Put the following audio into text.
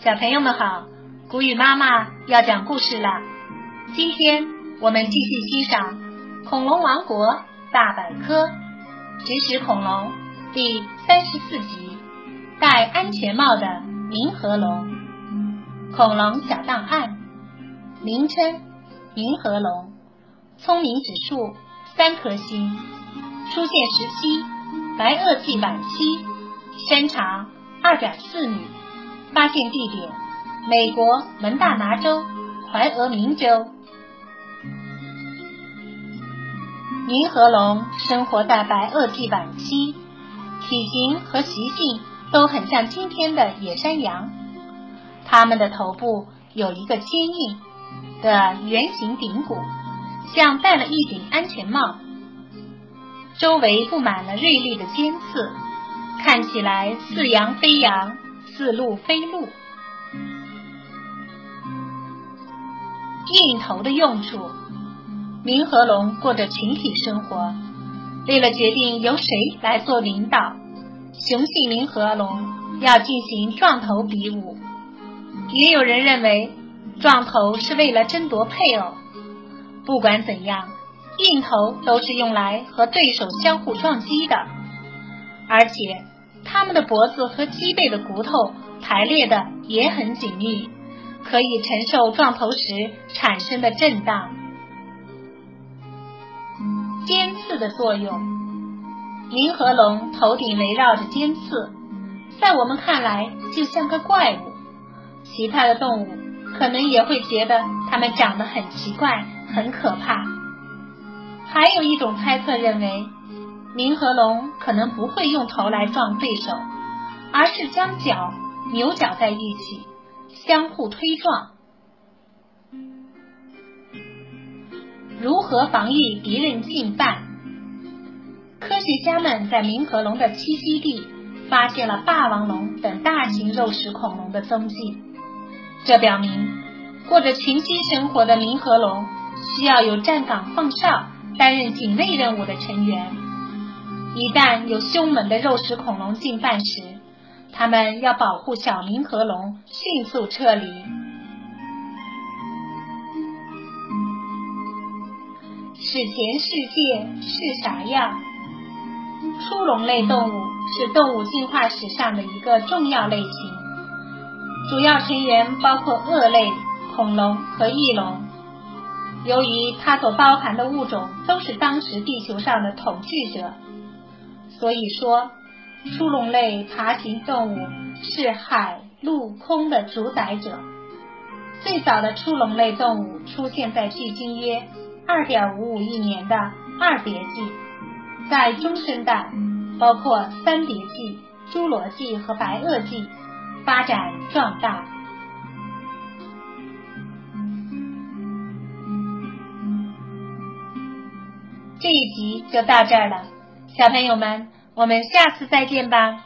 小朋友们好，古雨妈妈要讲故事了。今天我们继续欣赏《恐龙王国大百科》植食恐龙第三十四集《戴安全帽的冥河龙》。恐龙小档案：名称冥河龙，聪明指数三颗星，出现时期白垩纪晚期，身长二点四米。发现地点：美国门大拿州怀俄明州。冥河龙生活在白垩纪晚期，体型和习性都很像今天的野山羊。它们的头部有一个坚硬的圆形顶骨，像戴了一顶安全帽，周围布满了锐利的尖刺，看起来似羊非羊。似鹿非鹿，硬头的用处。冥河龙过着群体生活，为了决定由谁来做领导，雄性冥河龙要进行撞头比武。也有人认为，撞头是为了争夺配偶。不管怎样，硬头都是用来和对手相互撞击的，而且。它们的脖子和脊背的骨头排列的也很紧密，可以承受撞头时产生的震荡。尖刺的作用，冥河龙头顶围绕着尖刺，在我们看来就像个怪物。其他的动物可能也会觉得它们长得很奇怪、很可怕。还有一种猜测认为。冥河龙可能不会用头来撞对手，而是将脚扭角在一起，相互推撞。如何防御敌人进犯？科学家们在冥河龙的栖息地发现了霸王龙等大型肉食恐龙的踪迹，这表明过着群居生活的冥河龙需要有站岗放哨、担任警卫任务的成员。一旦有凶猛的肉食恐龙进犯时，他们要保护小明和龙迅速撤离。史前世界是啥样？初龙类动物是动物进化史上的一个重要类型，主要成员包括鳄类、恐龙和翼龙。由于它所包含的物种都是当时地球上的统治者。所以说，初龙类爬行动物是海陆空的主宰者。最早的初龙类动物出现在距今约2.55亿年的二叠纪，在中生代，包括三叠纪、侏罗纪和白垩纪发展壮大。这一集就到这儿了。小朋友们，我们下次再见吧。